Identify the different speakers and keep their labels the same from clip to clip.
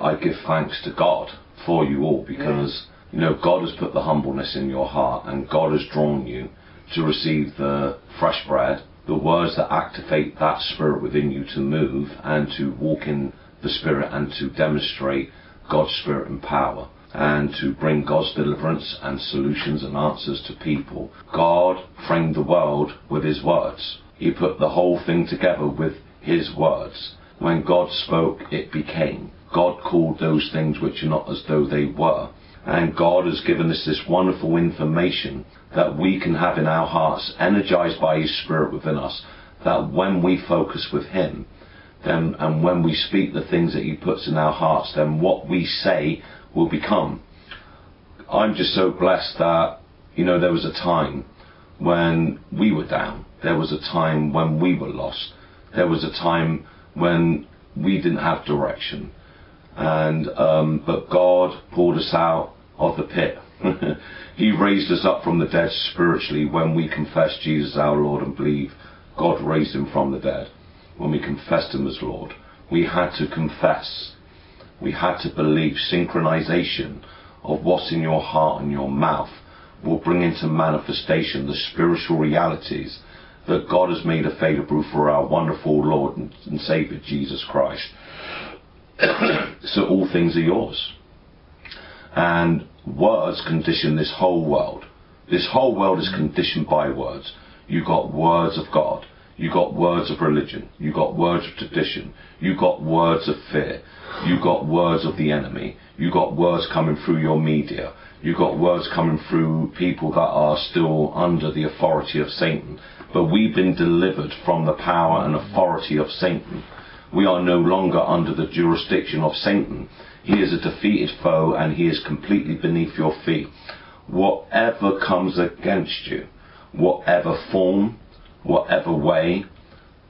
Speaker 1: I give thanks to God for you all because, you know, God has put the humbleness in your heart and God has drawn you to receive the fresh bread, the words that activate that spirit within you to move and to walk in the spirit and to demonstrate God's spirit and power and to bring God's deliverance and solutions and answers to people. God framed the world with his words. He put the whole thing together with his words. When God spoke, it became. God called those things which are not as though they were. And God has given us this wonderful information that we can have in our hearts, energized by His Spirit within us, that when we focus with Him, then, and when we speak the things that He puts in our hearts, then what we say will become. I'm just so blessed that, you know, there was a time when we were down. There was a time when we were lost. There was a time when we didn't have direction. And, um, but God pulled us out of the pit. he raised us up from the dead spiritually when we confessed Jesus our Lord and believe God raised him from the dead. When we confessed him as Lord. We had to confess we had to believe synchronization of what's in your heart and your mouth will bring into manifestation the spiritual realities that God has made available for our wonderful Lord and Savior Jesus Christ. so all things are yours. And words condition this whole world. This whole world is conditioned by words. You got words of God. You got words of religion. You got words of tradition. You got words of fear. You got words of the enemy. You got words coming through your media. You got words coming through people that are still under the authority of Satan. But we've been delivered from the power and authority of Satan. We are no longer under the jurisdiction of Satan. He is a defeated foe and he is completely beneath your feet. Whatever comes against you, whatever form, whatever way.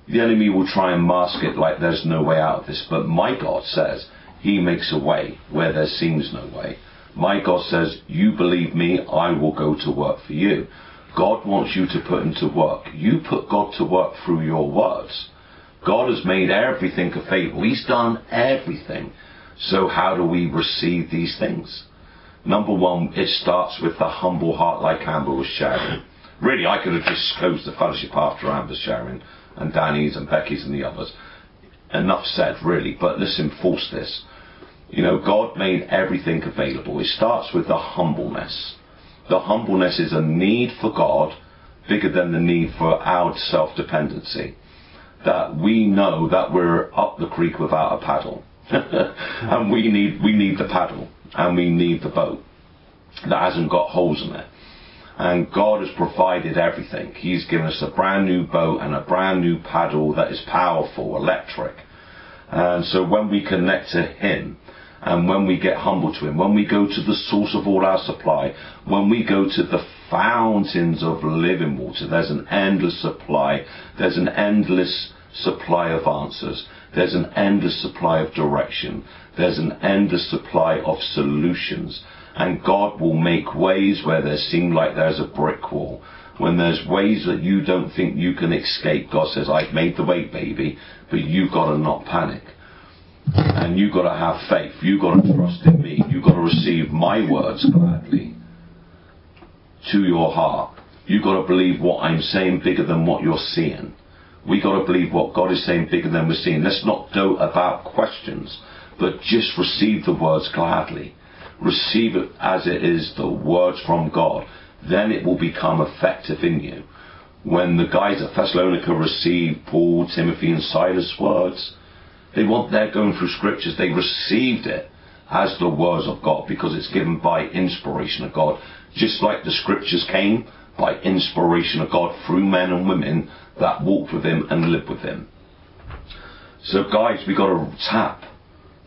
Speaker 1: The enemy will try and mask it like there's no way out of this, but my God says he makes a way where there seems no way. My God says, You believe me, I will go to work for you. God wants you to put him to work. You put God to work through your words. God has made everything available. He's done everything. So how do we receive these things? Number one, it starts with the humble heart like Amber was sharing. Really, I could have just closed the fellowship after Amber's sharing, and Danny's and Becky's and the others. Enough said, really, but let's enforce this. You know, God made everything available. It starts with the humbleness. The humbleness is a need for God bigger than the need for our self dependency. That we know that we're up the creek without a paddle. and we need we need the paddle and we need the boat that hasn't got holes in it. And God has provided everything. He's given us a brand new boat and a brand new paddle that is powerful, electric. And so when we connect to Him, and when we get humble to Him, when we go to the source of all our supply, when we go to the fountains of living water, there's an endless supply, there's an endless supply of answers, there's an endless supply of direction, there's an endless supply of solutions and God will make ways where there seem like there's a brick wall. When there's ways that you don't think you can escape, God says, I've made the way, baby, but you've got to not panic. And you've got to have faith. You've got to trust in me. You've got to receive my words gladly to your heart. You've got to believe what I'm saying bigger than what you're seeing. We've got to believe what God is saying bigger than we're seeing. Let's not dote about questions, but just receive the words gladly receive it as it is the words from God, then it will become effective in you. When the guys at Thessalonica received Paul, Timothy, and Silas' words, they want they're going through scriptures, they received it as the words of God because it's given by inspiration of God. Just like the scriptures came by inspiration of God through men and women that walked with him and lived with him. So guys, we got to tap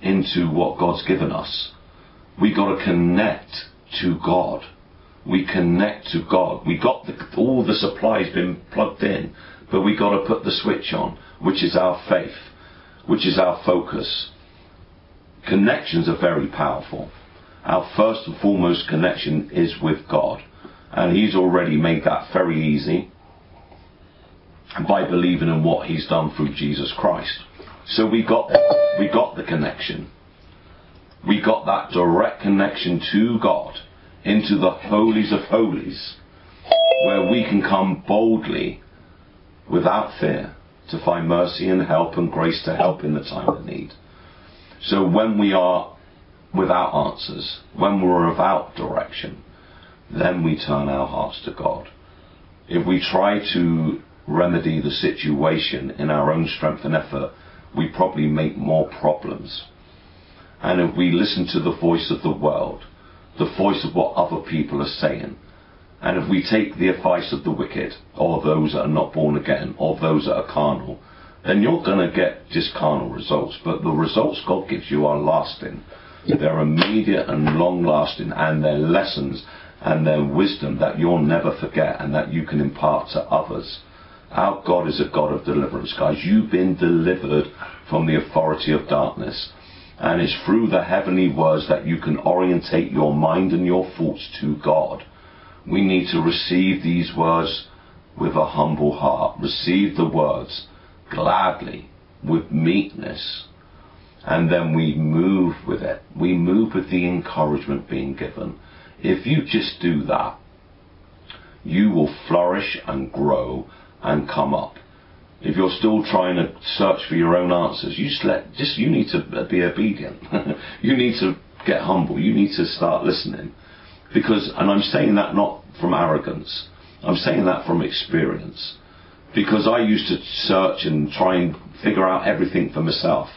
Speaker 1: into what God's given us we got to connect to God. We connect to God. We got the, all the supplies been plugged in, but we got to put the switch on, which is our faith, which is our focus. Connections are very powerful. Our first and foremost connection is with God, and He's already made that very easy by believing in what He's done through Jesus Christ. So we got we got the connection. we got that direct connection to God into the holies of holies, where we can come boldly without fear to find mercy and help and grace to help in the time of need. So when we are without answers, when we're without direction, then we turn our hearts to God. If we try to remedy the situation in our own strength and effort, we probably make more problems. And if we listen to the voice of the world, the voice of what other people are saying, and if we take the advice of the wicked, or those that are not born again, or those that are carnal, then you're going to get just carnal results. But the results God gives you are lasting. They're immediate and long lasting, and they're lessons and they're wisdom that you'll never forget and that you can impart to others. Our God is a God of deliverance, guys. You've been delivered from the authority of darkness. And it's through the heavenly words that you can orientate your mind and your thoughts to God. We need to receive these words with a humble heart. Receive the words gladly, with meekness. And then we move with it. We move with the encouragement being given. If you just do that, you will flourish and grow and come up. If you're still trying to search for your own answers, you just let, just you need to be obedient. you need to get humble. You need to start listening. Because, and I'm saying that not from arrogance. I'm saying that from experience. Because I used to search and try and figure out everything for myself.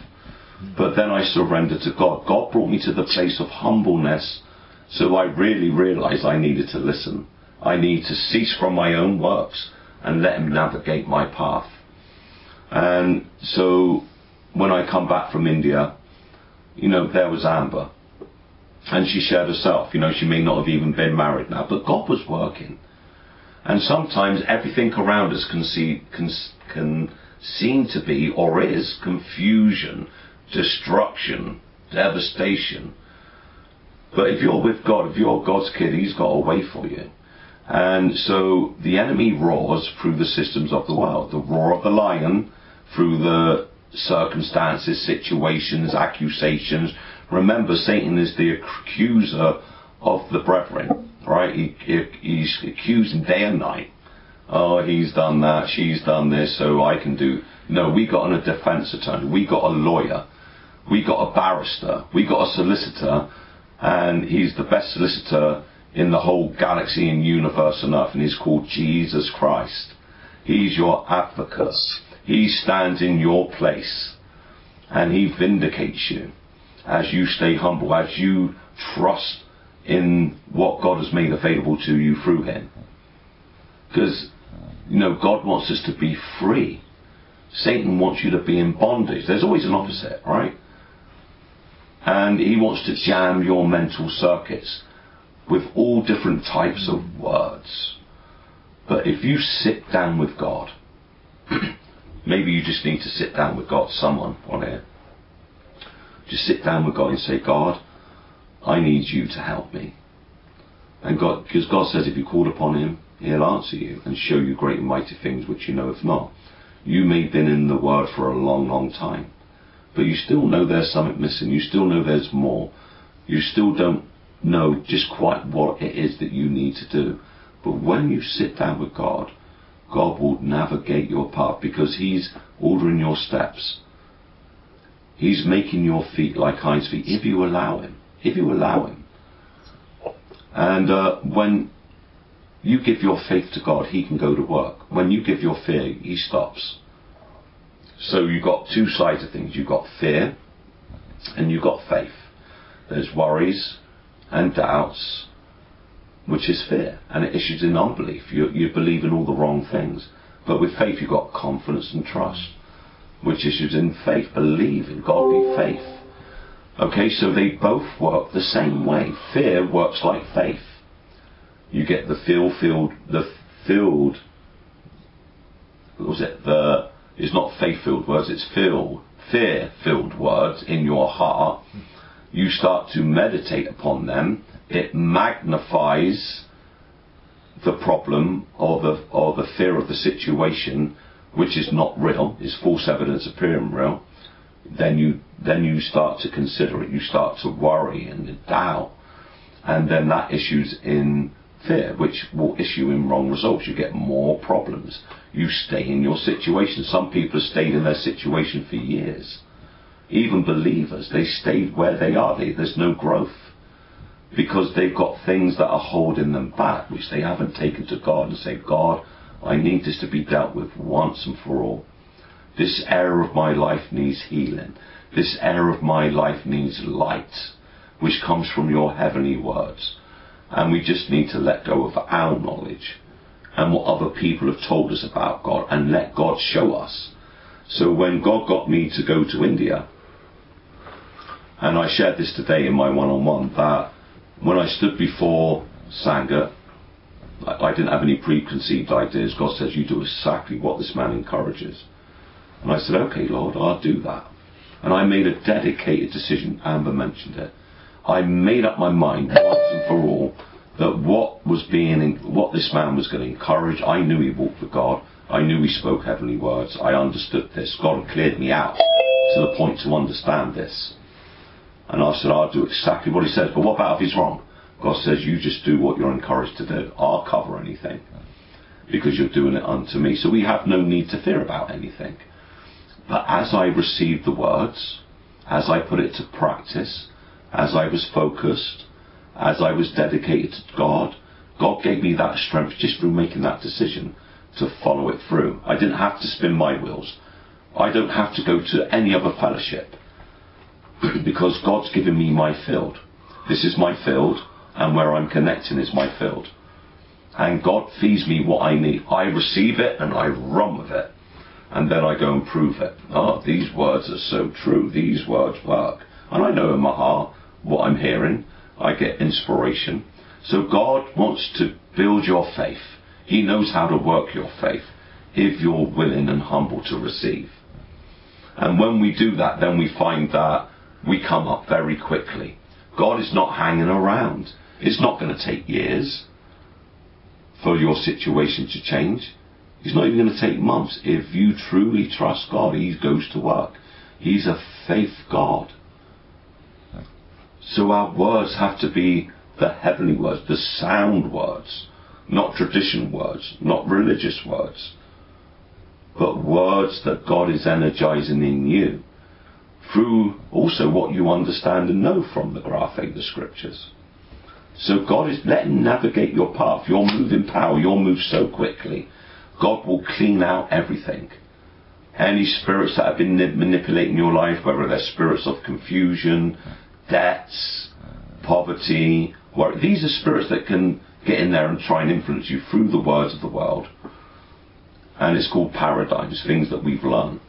Speaker 1: But then I surrendered to God. God brought me to the place of humbleness so I really realized I needed to listen. I need to cease from my own works and let him navigate my path. And so when I come back from India, you know, there was Amber. And she shared herself. You know, she may not have even been married now, but God was working. And sometimes everything around us can, see, can, can seem to be or is confusion, destruction, devastation. But if you're with God, if you're God's kid, He's got a way for you. And so the enemy roars through the systems of the world. The roar of the lion through the circumstances, situations, accusations. Remember, Satan is the accuser of the brethren, right? He, he, he's accusing day and night. Oh, he's done that, she's done this, so I can do. No, we got a defense attorney, we got a lawyer, we got a barrister, we got a solicitor and he's the best solicitor in the whole galaxy and universe earth, and he's called Jesus Christ. He's your advocate. He stands in your place, and he vindicates you as you stay humble, as you trust in what God has made available to you through him. Because, you know, God wants us to be free. Satan wants you to be in bondage. There's always an opposite, right? And he wants to jam your mental circuits with all different types of words. But if you sit down with God, maybe you just need to sit down with God, someone on here. Just sit down with God and say, God, I need you to help me. And God, because God says if you call upon Him, He'll answer you and show you great and mighty things which you know if not. You may have been in the Word for a long, long time but you still know there's something missing. You still know there's more. You still don't know just quite what it is that you need to do. But when you sit down with God, God will navigate your path because He's ordering your steps. He's making your feet like hinds feet if you allow Him. If you allow Him. And uh, when you give your faith to God, He can go to work. When you give your fear, He stops. So you've got two sides of things. You've got fear and you've got faith. There's worries and doubts, which is fear, and it issues in unbelief. You, you believe in all the wrong things. But with faith, you've got confidence and trust, which issues in faith. Believe in godly faith. Okay, so they both work the same way. Fear works like faith. You get the feel filled, the filled, what was it, the is not faith-filled words, it's filled, fear-filled words in your heart, you start to meditate upon them, it magnifies the problem or the, or the fear of the situation, which is not real, is false evidence appearing real. then you then you start to consider it. You start to worry and doubt, and then that issues in fear, which will issue in wrong results. You get more problems. You stay in your situation. Some people have stayed in their situation for years. Even believers, they stayed where they are. They, there's no growth because they've got things that are holding them back, which they haven't taken to God and say, God, I need this to be dealt with once and for all. This area of my life needs healing. This area of my life needs light, which comes from your heavenly words. And we just need to let go of our knowledge and what other people have told us about God and let God show us. So when God got me to go to India, and I shared this today in my one-on-one, that when I stood before Sangha, I didn't have any preconceived ideas. God says, you do exactly what this man encourages. And I said, okay, Lord, I'll do that. And I made a dedicated decision. Amber mentioned it. I made up my mind once and for all that what was being, what this man was going to encourage, I knew he walked with God. I knew he spoke heavenly words. I understood this. God cleared me out to the point to understand this. And I said, I'll do exactly what he says. But what about if he's wrong? God says, you just do what you're encouraged to do. I'll cover anything because you're doing it unto me. So we have no need to fear about anything. But as I received the words, as I put it to practice, as I was focused, as I was dedicated to God, God gave me that strength just through making that decision to follow it through. I didn't have to spin my wheels. I don't have to go to any other fellowship because God's given me my field. This is my field, and where I'm connecting is my field. And God feeds me what I need. I receive it and I run with it. And then I go and prove it. Oh, these words are so true. These words work. And I know in my heart what I'm hearing. I get inspiration. So God wants to build your faith. He knows how to work your faith if you're willing and humble to receive. And when we do that, then we find that we come up very quickly. God is not hanging around. It's not going to take years for your situation to change. It's not even going to take months. If you truly trust God, He goes to work. He's a faith God. So our words have to be the heavenly words, the sound words, not traditional words, not religious words, but words that God is energizing in you through also what you understand and know from the graphic, the scriptures. So God is letting navigate your path. You're moving power. You'll move so quickly. God will clean out everything. Any spirits that have been manipulating your life, whether they're spirits of confusion, debts, poverty, worry, these are spirits that can get in there and try and influence you through the words of the world. And it's called paradigms, things that we've learned.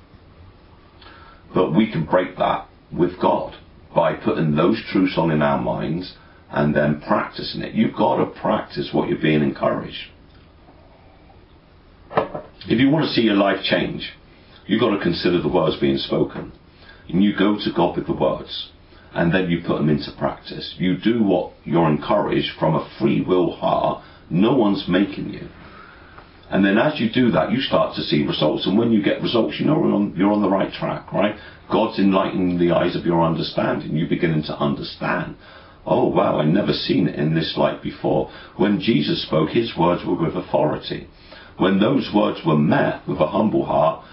Speaker 1: But we can break that with God by putting those truths on in our minds and then practicing it. You've got to practice what you're being encouraged. If you want to see your life change, you've got to consider the words being spoken. And you go to God with the words, and then you put them into practice. You do what you're encouraged from a free will heart. No one's making you. And then as you do that, you start to see results. And when you get results, you know you're on, you're on the right track, right? God's enlightening the eyes of your understanding. You're beginning to understand. Oh wow, I've never seen it in this light before. When Jesus spoke, his words were with authority. When those words were met with a humble heart,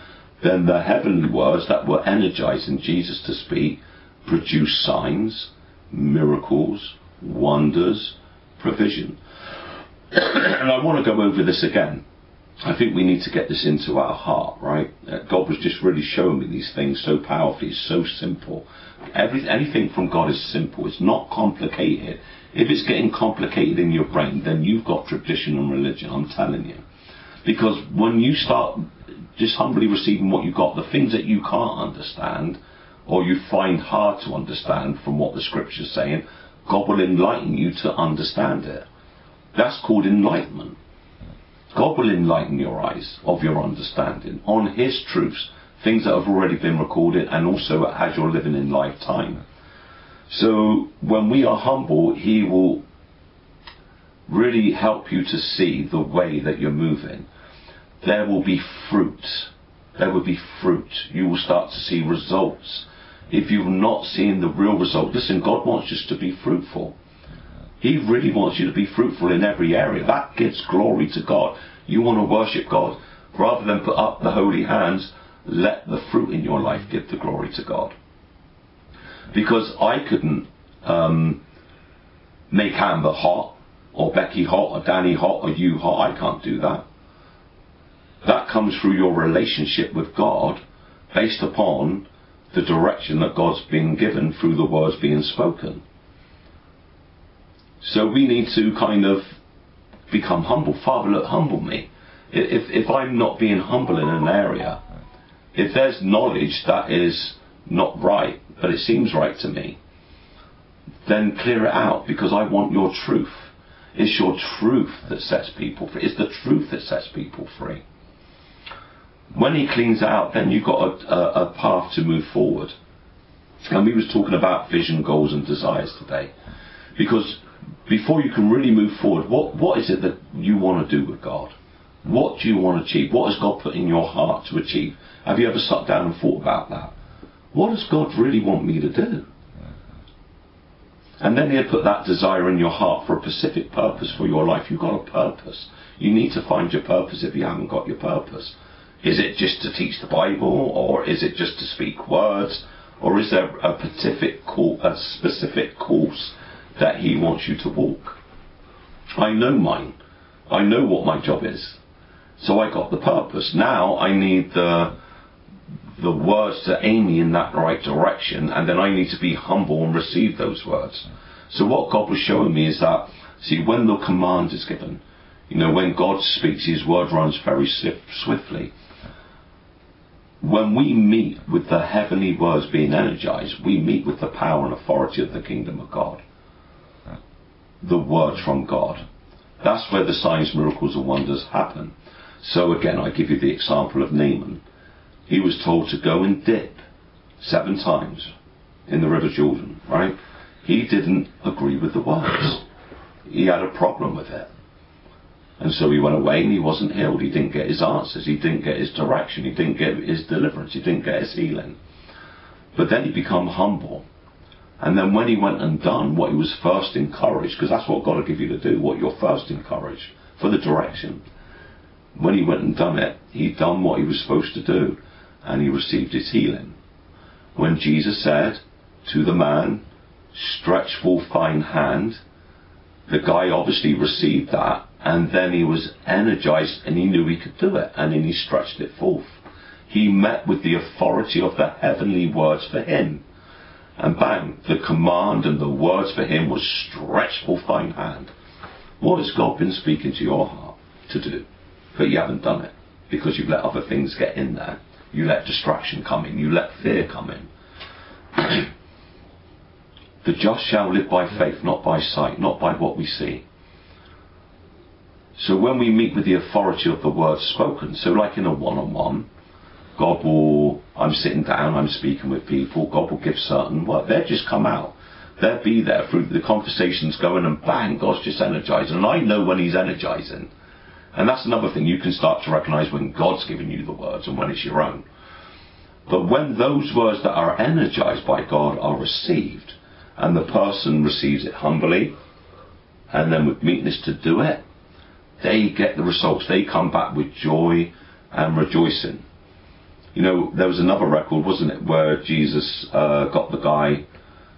Speaker 1: then the heavenly words that were energizing Jesus to speak produced signs, miracles, wonders, provision. and I want to go over this again I think we need to get this into our heart, right? Uh, God was just really showing me these things so powerfully, so simple. Every, anything from God is simple. It's not complicated. If it's getting complicated in your brain, then you've got tradition and religion, I'm telling you. Because when you start just humbly receiving what you've got, the things that you can't understand, or you find hard to understand from what the scripture's saying, God will enlighten you to understand it. That's called enlightenment. God will enlighten your eyes of your understanding on His truths, things that have already been recorded, and also as you're living in lifetime. So when we are humble, He will really help you to see the way that you're moving. There will be fruit. There will be fruit. You will start to see results. If you're not seeing the real result, listen, God wants us to be fruitful. He really wants you to be fruitful in every area. That gives glory to God. You want to worship God. Rather than put up the holy hands, let the fruit in your life give the glory to God. Because I couldn't um, make Amber hot, or Becky hot, or Danny hot, or you hot. I can't do that. That comes through your relationship with God based upon the direction that God's been given through the words being spoken. So we need to kind of become humble. Father, look, humble me. If, if I'm not being humble in an area, if there's knowledge that is not right, but it seems right to me, then clear it out because I want your truth. It's your truth that sets people free. It's the truth that sets people free. When he cleans it out, then you've got a, a, a path to move forward. And we was talking about vision, goals, and desires today, because before you can really move forward, what what is it that you want to do with God? What do you want to achieve? What has God put in your heart to achieve? Have you ever sat down and thought about that? What does God really want me to do? And then He'll put that desire in your heart for a specific purpose for your life. You've got a purpose. You need to find your purpose if you haven't got your purpose. Is it just to teach the Bible, or is it just to speak words, or is there a specific, call, a specific course that He wants you to walk? I know mine. I know what my job is. So I got the purpose. Now I need the the words to aim me in that right direction, and then I need to be humble and receive those words. So what God was showing me is that, see, when the command is given, you know, when God speaks, His word runs very swiftly. When we meet with the heavenly words being energized, we meet with the power and authority of the kingdom of God. The words from God. That's where the signs, miracles, and wonders happen. So again, I give you the example of Naaman he was told to go and dip seven times in the River Jordan, right? He didn't agree with the words. He had a problem with it. And so he went away and he wasn't healed. He didn't get his answers. He didn't get his direction. He didn't get his deliverance. He didn't get his healing. But then he became humble. And then when he went and done what he was first encouraged, because that's what God will give you to do, what you're first encouraged for the direction. When he went and done it, he'd done what he was supposed to do and he received his healing. When Jesus said to the man, Stretch forth thine hand, the guy obviously received that and then he was energized and he knew he could do it and then he stretched it forth. He met with the authority of the heavenly words for him. And bang, the command and the words for him was stretched forth thine hand. What has God been speaking to your heart to do? But you haven't done it because you've let other things get in there. You let distraction come in. You let fear come in. the just shall live by faith, not by sight, not by what we see. So when we meet with the authority of the word spoken, so like in a one-on-one, God will, I'm sitting down, I'm speaking with people, God will give certain what they'll just come out. They'll be there through the conversations going and bang, God's just energizing. And I know when He's energizing. And that's another thing. You can start to recognize when God's given you the words and when it's your own. But when those words that are energized by God are received, and the person receives it humbly, and then with meekness to do it, they get the results. They come back with joy and rejoicing. You know, there was another record, wasn't it, where Jesus uh, got the guy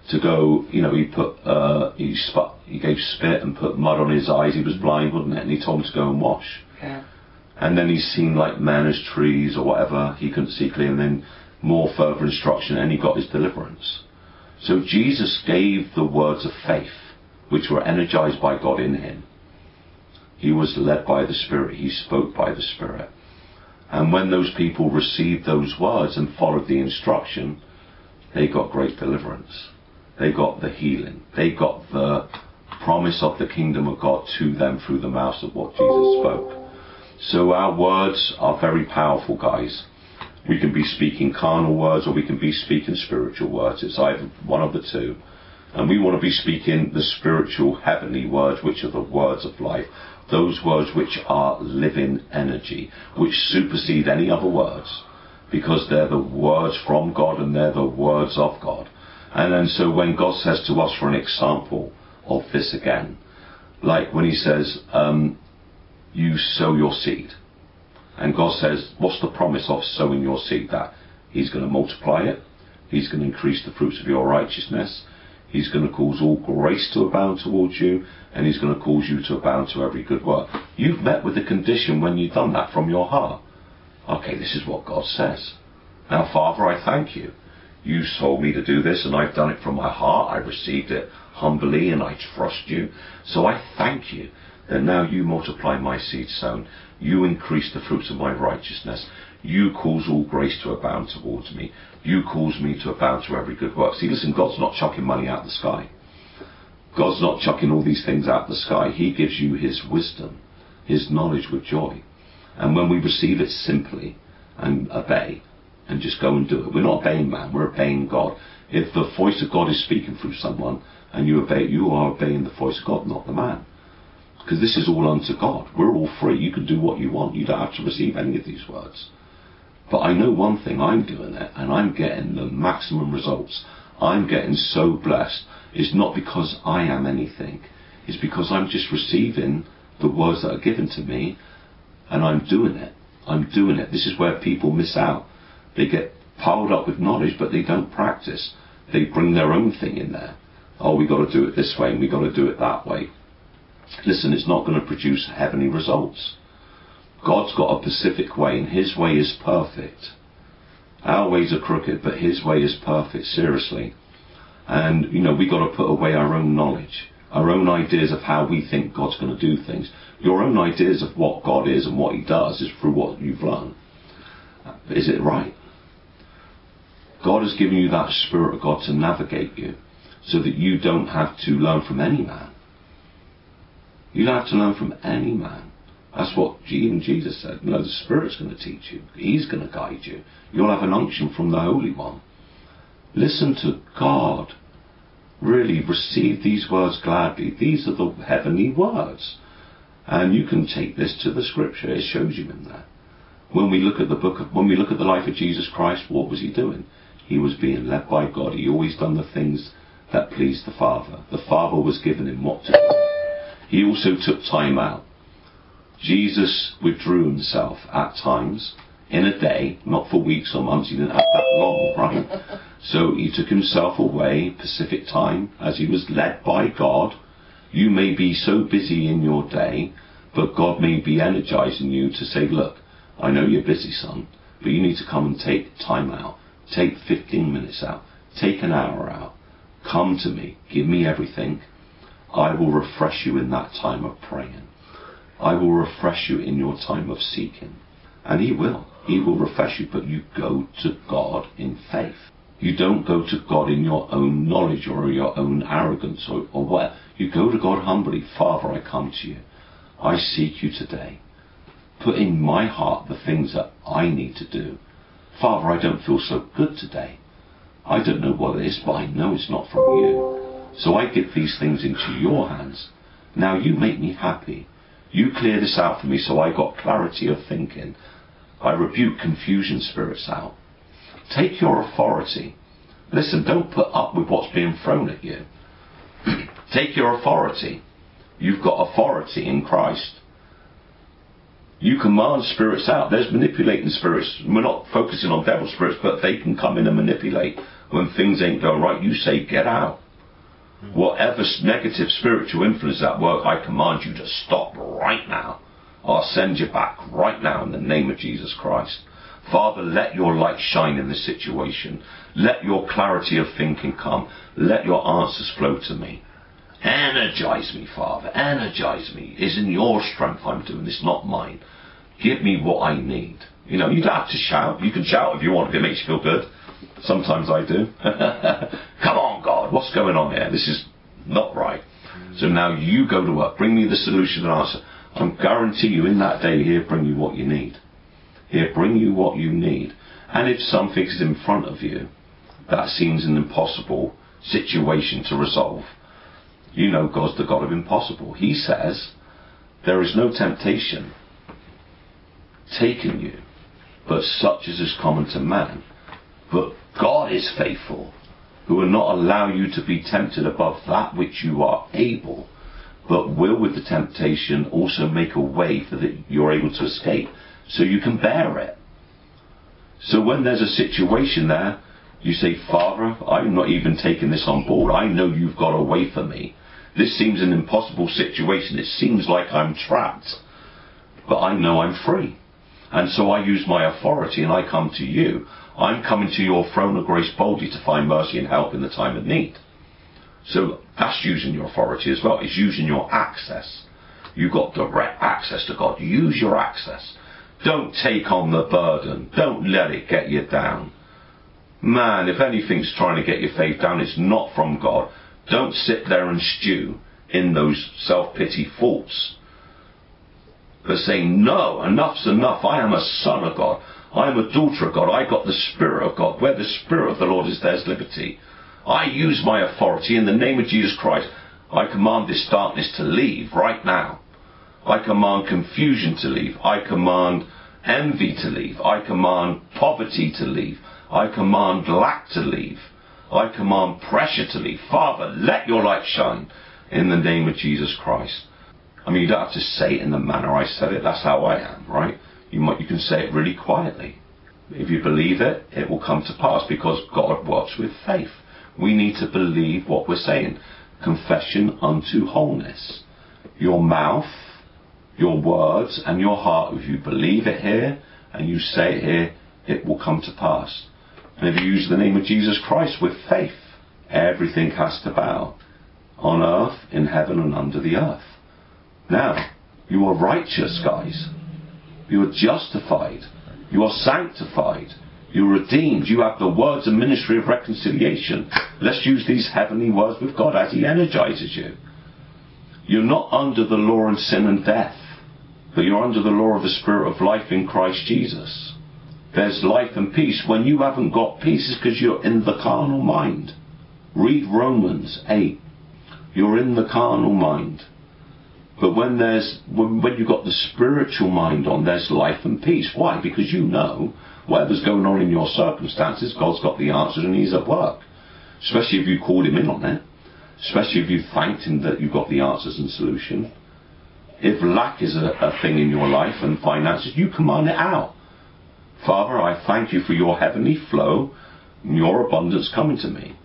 Speaker 1: to go. You know, he put uh, he spat, he gave spit and put mud on his eyes. He was blind, wasn't it? And he told him to go and wash.
Speaker 2: Yeah.
Speaker 1: And then he's seen like men as trees or whatever. He couldn't see clearly. And then more further instruction, and he got his deliverance. So Jesus gave the words of faith, which were energized by God in him. He was led by the Spirit. He spoke by the Spirit. And when those people received those words and followed the instruction, they got great deliverance. They got the healing. They got the promise of the kingdom of God to them through the mouth of what Jesus spoke. So our words are very powerful, guys. We can be speaking carnal words or we can be speaking spiritual words. It's either one of the two. And we want to be speaking the spiritual heavenly words, which are the words of life. Those words which are living energy, which supersede any other words. because they're the words from God and they're the words of God. And then so when God says to us for an example of this again, like when he says, um, you sow your seed. And God says, what's the promise of sowing your seed? That He's going to multiply it. He's going to increase the fruits of your righteousness. He's going to cause all grace to abound towards you, and He's going to cause you to abound to every good work. You've met with the condition when you've done that from your heart. Okay, this is what God says. Now, Father, I thank you. You told me to do this, and I've done it from my heart. I received it humbly, and I trust you. So I thank you that now you multiply my seed sown. You increase the fruits of my righteousness. You cause all grace to abound towards me. You cause me to abound to every good work. See, listen, God's not chucking money out the sky. God's not chucking all these things out of the sky. He gives you His wisdom, His knowledge with joy. And when we receive it simply and obey and just go and do it, we're not obeying man, we're obeying God. If the voice of God is speaking through someone and you obey, you are obeying the voice of God, not the man. Because this is all unto God. We're all free. You can do what you want. You don't have to receive any of these words. But I know one thing, I'm doing it and I'm getting the maximum results. I'm getting so blessed. It's not because I am anything. It's because I'm just receiving the words that are given to me and I'm doing it. I'm doing it. This is where people miss out. They get piled up with knowledge, but they don't practice. They bring their own thing in there. Oh, we got to do it this way and we got to do it that way. Listen, it's not going to produce heavenly results. God's got a specific way, and His way is perfect. Our ways are crooked, but His way is perfect, seriously. And, you know, we've got to put away our own knowledge, our own ideas of how we think God's going to do things. Your own ideas of what God is and what He does is through what you've learned. Is it right? God has given you that Spirit of God to navigate you so that you don't have to learn from any man. You don't have to learn from any man. That's what even Jesus said. Know, the Spirit's going to teach you. He's going to guide you. You'll have an unction from the Holy One. Listen to God. Really receive these words gladly. These are the heavenly words. And you can take this to the scripture. It shows you in there. When we look at the book of, when we look at the life of Jesus Christ, what was he doing? He was being led by God. He always done the things that pleased the Father. The Father was giving him what to do. He also took time out. Jesus withdrew himself at times in a day, not for weeks or months, he didn't have that long, right? So he took himself away, Pacific time, as he was led by God. You may be so busy in your day, but God may be energizing you to say, look, I know you're busy, son, but you need to come and take time out. Take 15 minutes out. Take an hour out. Come to me. Give me everything. I will refresh you in that time of praying. I will refresh you in your time of seeking. And He will. He will refresh you, but you go to God in faith. You don't go to God in your own knowledge or your own arrogance or, or what. You go to God humbly. Father, I come to you. I seek you today. Put in my heart the things that I need to do. Father, I don't feel so good today. I don't know what it is, but I know it's not from you. So I give these things into your hands. Now you make me happy. You clear this out for me so I got clarity of thinking. I rebuke confusion spirits out. Take your authority. Listen, don't put up with what's being thrown at you. Take your authority. You've got authority in Christ. You command spirits out. There's manipulating spirits. We're not focusing on devil spirits, but they can come in and manipulate when things ain't going right. You say, get out. Whatever negative spiritual influence at work, I command you to stop right now. I'll send you back right now in the name of Jesus Christ. Father, let your light shine in this situation. Let your clarity of thinking come. Let your answers flow to me. Energize me, Father. Energize me. It's in your strength I'm doing this, not mine. Give me what I need. You know, you don't have to shout. You can shout if you want, if it makes you feel good. Sometimes I do. Come on, God, what's going on here? This is not right. So now you go to work. Bring me the solution and answer. I guarantee you in that day, he'll bring you what you need. He'll bring you what you need. And if something is in front of you that seems an impossible situation to resolve, you know God's the God of impossible. He says, there is no temptation taken you but such as is common to man. But God is faithful, who will not allow you to be tempted above that which you are able, but will with the temptation also make a way for that you're able to escape, so you can bear it. So when there's a situation there, you say, Father, I'm not even taking this on board. I know you've got a way for me. This seems an impossible situation. It seems like I'm trapped. But I know I'm free. And so I use my authority and I come to you. I'm coming to your throne of grace boldly to find mercy and help in the time of need. So that's using your authority as well. It's using your access. You've got direct access to God. Use your access. Don't take on the burden. Don't let it get you down. Man, if anything's trying to get your faith down, it's not from God. Don't sit there and stew in those self-pity thoughts. But say, no, enough's enough. I am a son of God. I am a daughter of God. I got the Spirit of God. Where the Spirit of the Lord is, there's liberty. I use my authority in the name of Jesus Christ. I command this darkness to leave right now. I command confusion to leave. I command envy to leave. I command poverty to leave. I command lack to leave. I command pressure to leave. Father, let your light shine in the name of Jesus Christ. I mean, you don't have to say it in the manner I said it. That's how I am, right? You might, you can say it really quietly. If you believe it, it will come to pass because God works with faith. We need to believe what we're saying. Confession unto wholeness. Your mouth, your words, and your heart, if you believe it here and you say it here, it will come to pass. And if you use the name of Jesus Christ with faith, everything has to bow on earth, in heaven, and under the earth. Now, you are righteous, guys. You are justified. You are sanctified. You're redeemed. You have the words and ministry of reconciliation. Let's use these heavenly words with God as He energizes you. You're not under the law and sin and death, but you're under the law of the Spirit of life in Christ Jesus. There's life and peace. When you haven't got peace, it's because you're in the carnal mind. Read Romans 8. You're in the carnal mind. But when there's when, when you've got the spiritual mind on, there's life and peace. Why? Because you know whatever's going on in your circumstances, God's got the answers and He's at work. Especially if you called Him in on it. Especially if you thanked Him that you've got the answers and solution. If lack is a, a thing in your life and finances, you command it out. Father, I thank you for your heavenly flow and your abundance coming to me.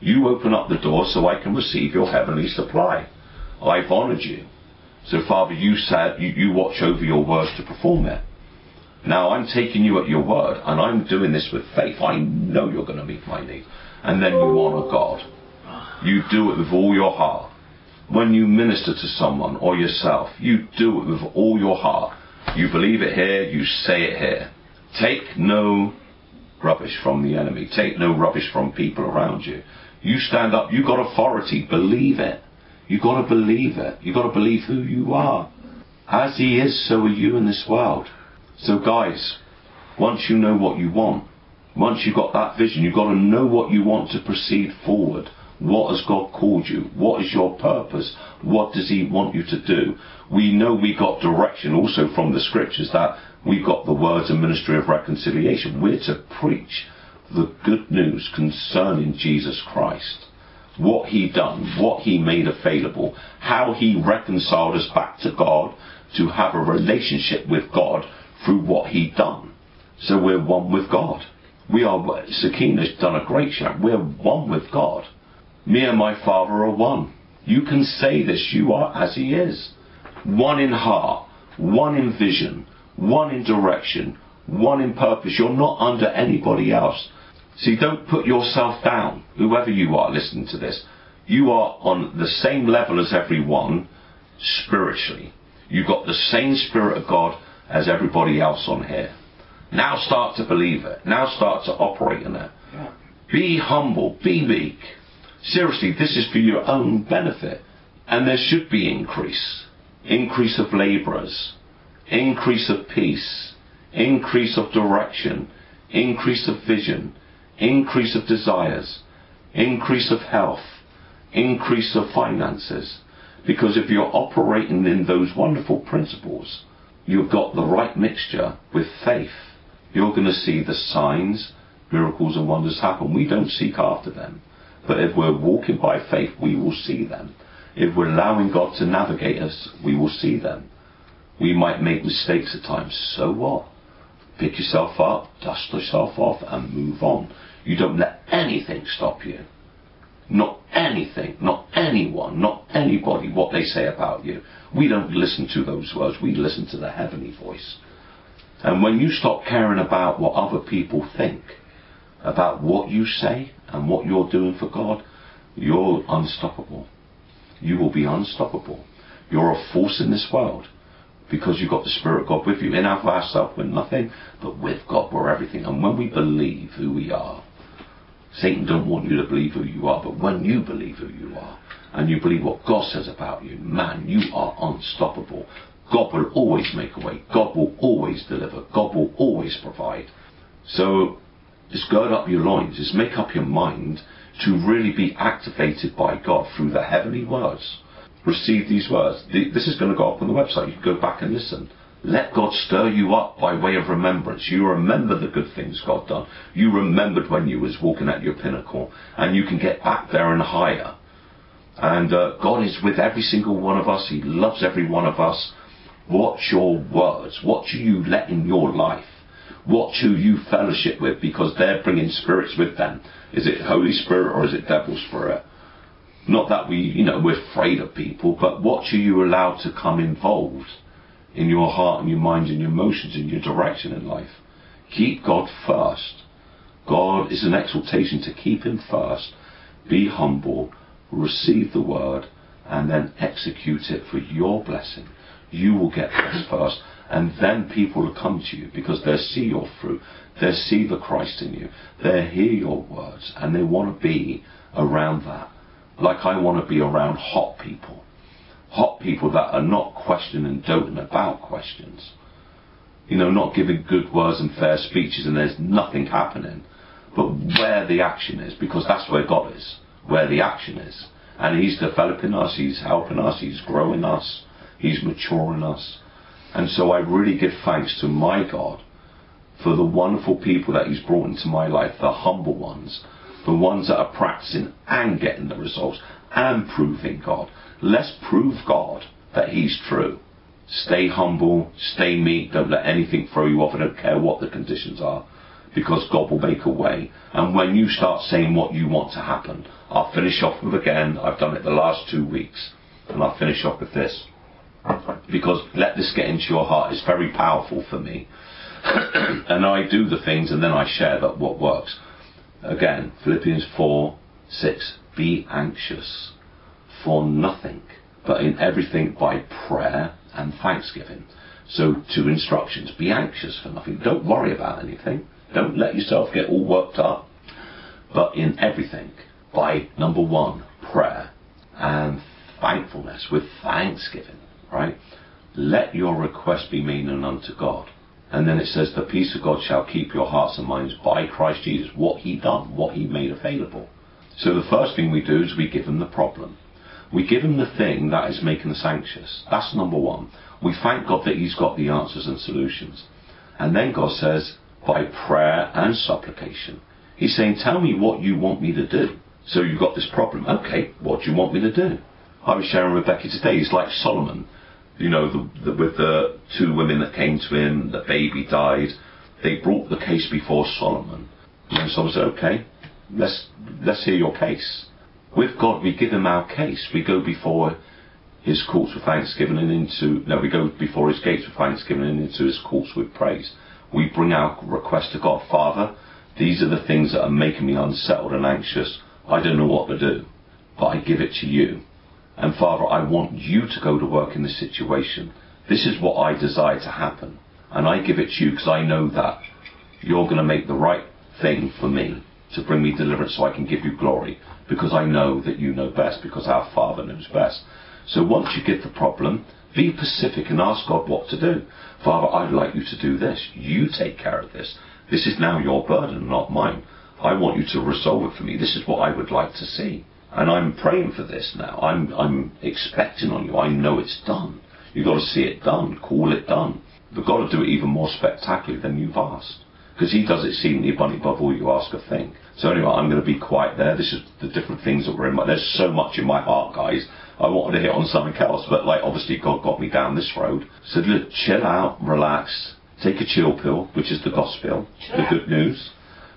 Speaker 1: You open up the door so I can receive your heavenly supply. I've honored you. So, Father, you said you, you watch over your words to perform it. Now, I'm taking you at your word, and I'm doing this with faith. I know you're going to meet my need. And then you honor God. You do it with all your heart. When you minister to someone or yourself, you do it with all your heart. You believe it here, you say it here. Take no rubbish from the enemy. Take no rubbish from people around you. You stand up, you've got authority, believe it. You've got to believe it. You've got to believe who you are. As He is, so are you in this world. So, guys, once you know what you want, once you've got that vision, you've got to know what you want to proceed forward. What has God called you? What is your purpose? What does He want you to do? We know we got direction also from the scriptures that we got the words and ministry of reconciliation. We're to preach the good news concerning Jesus Christ what he done, what he made available, how he reconciled us back to God to have a relationship with God through what he done. So we're one with God. We are, Sakina's done a great job. We're one with God. Me and my Father are one. You can say this, you are as he is. One in heart, one in vision, one in direction, one in purpose. You're not under anybody else. See, don't put yourself down, whoever you are listening to this. You are on the same level as everyone spiritually. You've got the same Spirit of God as everybody else on here. Now start to believe it. Now start to operate in it. Yeah. Be humble. Be meek. Seriously, this is for your own benefit. And there should be increase. Increase of labourers. Increase of peace. Increase of direction. Increase of vision increase of desires, increase of health, increase of finances. Because if you're operating in those wonderful principles, you've got the right mixture with faith. You're going to see the signs, miracles, and wonders happen. We don't seek after them. But if we're walking by faith, we will see them. If we're allowing God to navigate us, we will see them. We might make mistakes at times. So what? Pick yourself up, dust yourself off, and move on. You don't let anything stop you. Not anything, not anyone, not anybody, what they say about you. We don't listen to those words. We listen to the heavenly voice. And when you stop caring about what other people think, about what you say and what you're doing for God, you're unstoppable. You will be unstoppable. You're a force in this world because you've got the Spirit of God with you. In our ourselves, we're nothing, but with God, we're everything. And when we believe who we are, Satan don't want you to believe who you are, but when you believe who you are, and you believe what God says about you, man, you are unstoppable. God will always make a way. God will always deliver. God will always provide. So just gird up your loins. Just make up your mind to really be activated by God through the heavenly words. Receive these words. This is going to go up on the website. You can go back and listen. Let God stir you up by way of remembrance. You remember the good things God done. You remembered when you was walking at your pinnacle, and you can get back there and higher. And uh, God is with every single one of us. He loves every one of us. Watch your words. What do you let in your life? What who you fellowship with? Because they're bringing spirits with them. Is it Holy Spirit or is it Devil Spirit? Not that we, you know, we're afraid of people, but what are you allowed to come involved in your heart and your mind and your emotions and your direction in life? Keep God first. God is an exhortation to keep Him first. Be humble, receive the word, and then execute it for your blessing. You will get blessed first, and then people will come to you because they see your fruit, they see the Christ in you, they hear your words, and they want to be around that. Like I want to be around hot people. Hot people that are not questioning and doting about questions. You know, not giving good words and fair speeches and there's nothing happening. But where the action is, because that's where God is, where the action is. And He's developing us, He's helping us, He's growing us, He's maturing us. And so I really give thanks to my God for the wonderful people that He's brought into my life, the humble ones, the ones that are practicing and getting the results and proving God. Let's prove God that He's true. Stay humble, stay meek, don't let anything throw you off. I don't care what the conditions are, because God will make a way. And when you start saying what you want to happen, I'll finish off with again, I've done it the last two weeks, and I'll finish off with this. Because let this get into your heart, it's very powerful for me. and I do the things and then I share that what works. Again, Philippians 4 6. Be anxious for nothing, but in everything by prayer and thanksgiving. So, two instructions be anxious for nothing. Don't worry about anything. Don't let yourself get all worked up. But in everything, by number one, prayer and thankfulness with thanksgiving, right? Let your request be made known unto God. And then it says, The peace of God shall keep your hearts and minds by Christ Jesus. What he done, what he made available. So the first thing we do is we give him the problem. We give him the thing that is making us anxious. That's number one. We thank God that he's got the answers and solutions. And then God says, by prayer and supplication. He's saying, Tell me what you want me to do. So you've got this problem. Okay, what do you want me to do? I was sharing with Becky today, he's like Solomon you know, the, the, with the two women that came to him, the baby died. They brought the case before Solomon. And Solomon said, okay, let's, let's hear your case. With God, we give him our case. We go before his courts with thanksgiving and into, no, we go before his gates with thanksgiving and into his courts with praise. We bring our request to God. Father, these are the things that are making me unsettled and anxious. I don't know what to do, but I give it to you. And Father, I want you to go to work in this situation. This is what I desire to happen. And I give it to you because I know that you're going to make the right thing for me to bring me deliverance so I can give you glory because I know that you know best because our Father knows best. So once you get the problem, be pacific and ask God what to do. Father, I'd like you to do this. You take care of this. This is now your burden, not mine. I want you to resolve it for me. This is what I would like to see. And I'm praying for this now. I'm, I'm expecting on you. I know it's done. You've got to see it done. Call it done. We've got to do it even more spectacularly than you've asked. because he does exceedingly abundantly above all you ask or think. So anyway, I'm going to be quiet there. This is the different things that were in my. There's so much in my heart, guys. I wanted to hit on something else, but like obviously God got me down this road. So look, chill out, relax, take a chill pill, which is the gospel, the good news.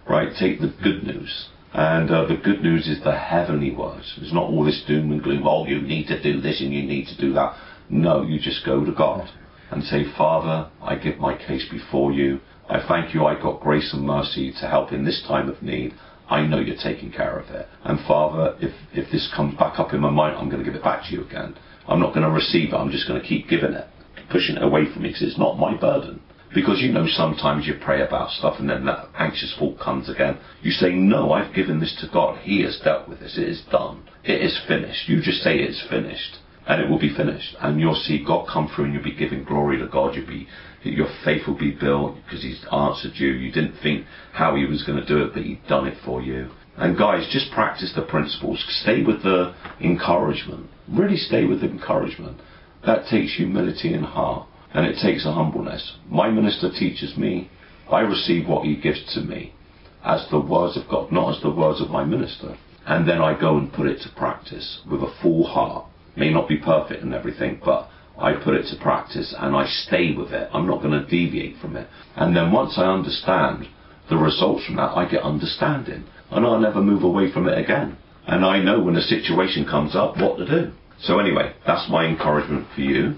Speaker 1: Right, take the good news. And uh, the good news is the heavenly words. It's not all this doom and gloom. Oh, you need to do this and you need to do that. No, you just go to God and say, Father, I give my case before you. I thank you I got grace and mercy to help in this time of need. I know you're taking care of it. And Father, if, if this comes back up in my mind, I'm going to give it back to you again. I'm not going to receive it. I'm just going to keep giving it, pushing it away from me because it's not my burden. Because you know sometimes you pray about stuff and then that anxious thought comes again. You say, no, I've given this to God. He has dealt with this. It is done. It is finished. You just say it's finished and it will be finished. And you'll see God come through and you'll be giving glory to God. You'll be, your faith will be built because He's answered you. You didn't think how He was going to do it, but He'd done it for you. And guys, just practice the principles. Stay with the encouragement. Really stay with the encouragement. That takes humility in heart and it takes a humbleness. My minister teaches me. I receive what he gives to me as the words of God, not as the words of my minister. And then I go and put it to practice with a full heart. May not be perfect and everything, but I put it to practice and I stay with it. I'm not going to deviate from it. And then once I understand the results from that, I get understanding. And I'll never move away from it again. And I know when a situation comes up what to do. So anyway, that's my encouragement for you.